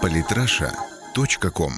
Политраша.ком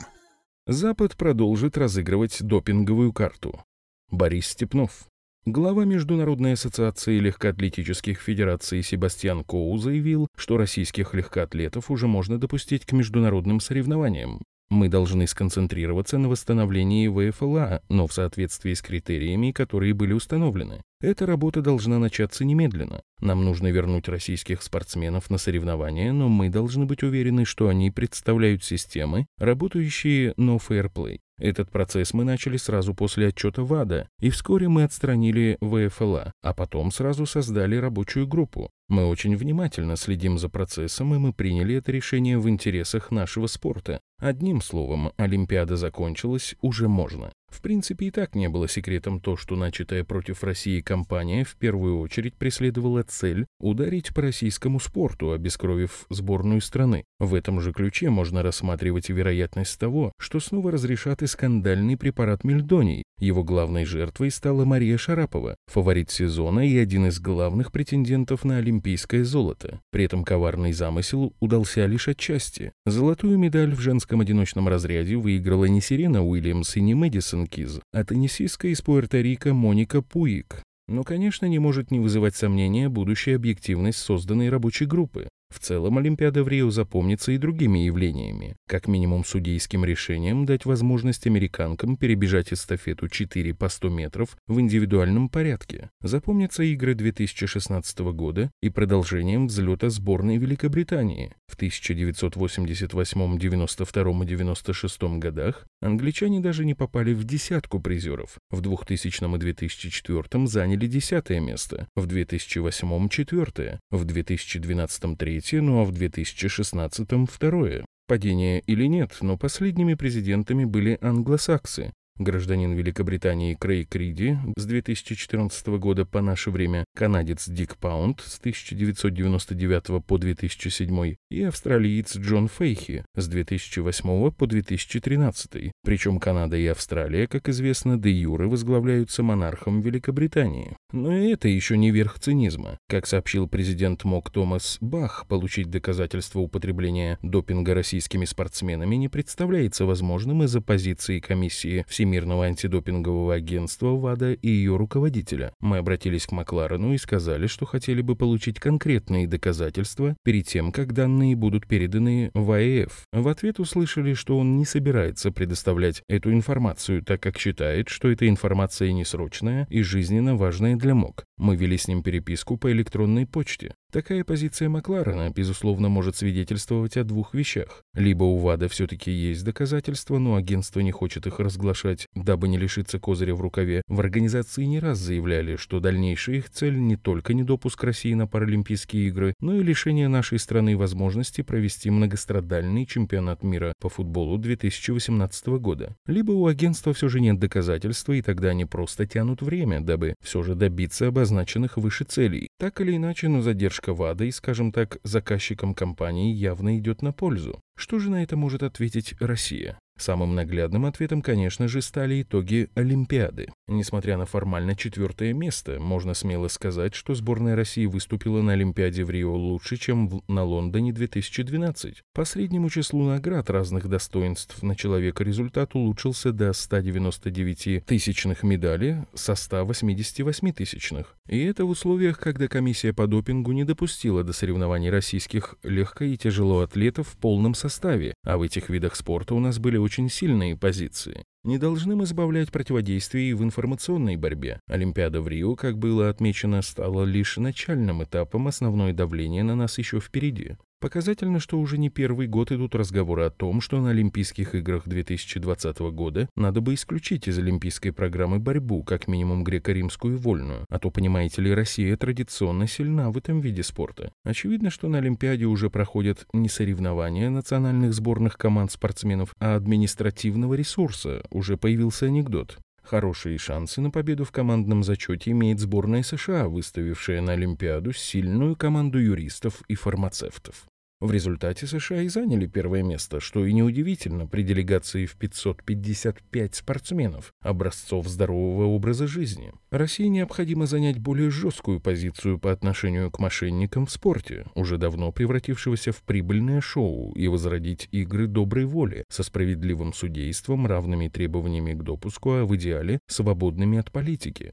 Запад продолжит разыгрывать допинговую карту. Борис Степнов. Глава Международной ассоциации легкоатлетических федераций Себастьян Коу заявил, что российских легкоатлетов уже можно допустить к международным соревнованиям. Мы должны сконцентрироваться на восстановлении ВФЛА, но в соответствии с критериями, которые были установлены. Эта работа должна начаться немедленно. Нам нужно вернуть российских спортсменов на соревнования, но мы должны быть уверены, что они представляют системы, работающие fair play. Этот процесс мы начали сразу после отчета ВАДА, и вскоре мы отстранили ВФЛА, а потом сразу создали рабочую группу. Мы очень внимательно следим за процессом, и мы приняли это решение в интересах нашего спорта. Одним словом, Олимпиада закончилась, уже можно. В принципе, и так не было секретом то, что начатая против России кампания в первую очередь преследовала цель ударить по российскому спорту, обескровив сборную страны. В этом же ключе можно рассматривать вероятность того, что снова разрешат и скандальный препарат мельдоний. Его главной жертвой стала Мария Шарапова, фаворит сезона и один из главных претендентов на олимпийское золото. При этом коварный замысел удался лишь отчасти. Золотую медаль в женском одиночном разряде выиграла не Сирена Уильямс и не Мэдисон Киз, а теннисистка из Пуэрто-Рико Моника Пуик. Но, конечно, не может не вызывать сомнения будущая объективность созданной рабочей группы. В целом Олимпиада в Рио запомнится и другими явлениями, как минимум судейским решением дать возможность американкам перебежать эстафету 4 по 100 метров в индивидуальном порядке. Запомнятся игры 2016 года и продолжением взлета сборной Великобритании. В 1988, 92 и 96 годах англичане даже не попали в десятку призеров. В 2000 и 2004 заняли десятое место, в 2008 – четвертое, в 2012 – третье, третье, ну а в 2016-м второе. Падение или нет, но последними президентами были англосаксы, гражданин Великобритании Крейг Риди с 2014 года по наше время, канадец Дик Паунд с 1999 по 2007 и австралиец Джон Фейхи с 2008 по 2013. Причем Канада и Австралия, как известно, де юре возглавляются монархом Великобритании. Но и это еще не верх цинизма. Как сообщил президент МОК Томас Бах, получить доказательства употребления допинга российскими спортсменами не представляется возможным из-за позиции комиссии всей Всемирного антидопингового агентства ВАДА и ее руководителя. Мы обратились к Макларену и сказали, что хотели бы получить конкретные доказательства перед тем, как данные будут переданы в АЭФ. В ответ услышали, что он не собирается предоставлять эту информацию, так как считает, что эта информация несрочная и жизненно важная для МОК. Мы вели с ним переписку по электронной почте. Такая позиция Макларена, безусловно, может свидетельствовать о двух вещах. Либо у ВАДА все-таки есть доказательства, но агентство не хочет их разглашать, дабы не лишиться козыря в рукаве. В организации не раз заявляли, что дальнейшая их цель не только недопуск России на Паралимпийские игры, но и лишение нашей страны возможности провести многострадальный чемпионат мира по футболу 2018 года. Либо у агентства все же нет доказательства, и тогда они просто тянут время, дабы все же добиться обозначенных выше целей. Так или иначе, но задержка ВАДА и, скажем так, заказчикам компании явно идет на пользу. Что же на это может ответить Россия? Самым наглядным ответом, конечно же, стали итоги Олимпиады. Несмотря на формально четвертое место, можно смело сказать, что сборная России выступила на Олимпиаде в Рио лучше, чем в, на Лондоне 2012. По среднему числу наград разных достоинств на человека результат улучшился до 199 тысячных медалей со 188 тысячных. И это в условиях, когда комиссия по допингу не допустила до соревнований российских легко- и тяжелоатлетов в полном составе, а в этих видах спорта у нас были очень сильные позиции. Не должны мы избавлять противодействие и в информационной борьбе. Олимпиада в Рио, как было отмечено, стала лишь начальным этапом, основное давление на нас еще впереди. Показательно, что уже не первый год идут разговоры о том, что на Олимпийских играх 2020 года надо бы исключить из олимпийской программы борьбу, как минимум греко-римскую вольную. А то, понимаете ли, Россия традиционно сильна в этом виде спорта. Очевидно, что на Олимпиаде уже проходят не соревнования национальных сборных команд спортсменов, а административного ресурса. Уже появился анекдот. Хорошие шансы на победу в командном зачете имеет сборная США, выставившая на Олимпиаду сильную команду юристов и фармацевтов. В результате США и заняли первое место, что и неудивительно при делегации в 555 спортсменов, образцов здорового образа жизни. России необходимо занять более жесткую позицию по отношению к мошенникам в спорте, уже давно превратившегося в прибыльное шоу, и возродить игры доброй воли со справедливым судейством, равными требованиями к допуску, а в идеале свободными от политики.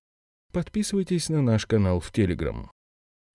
Подписывайтесь на наш канал в Телеграм.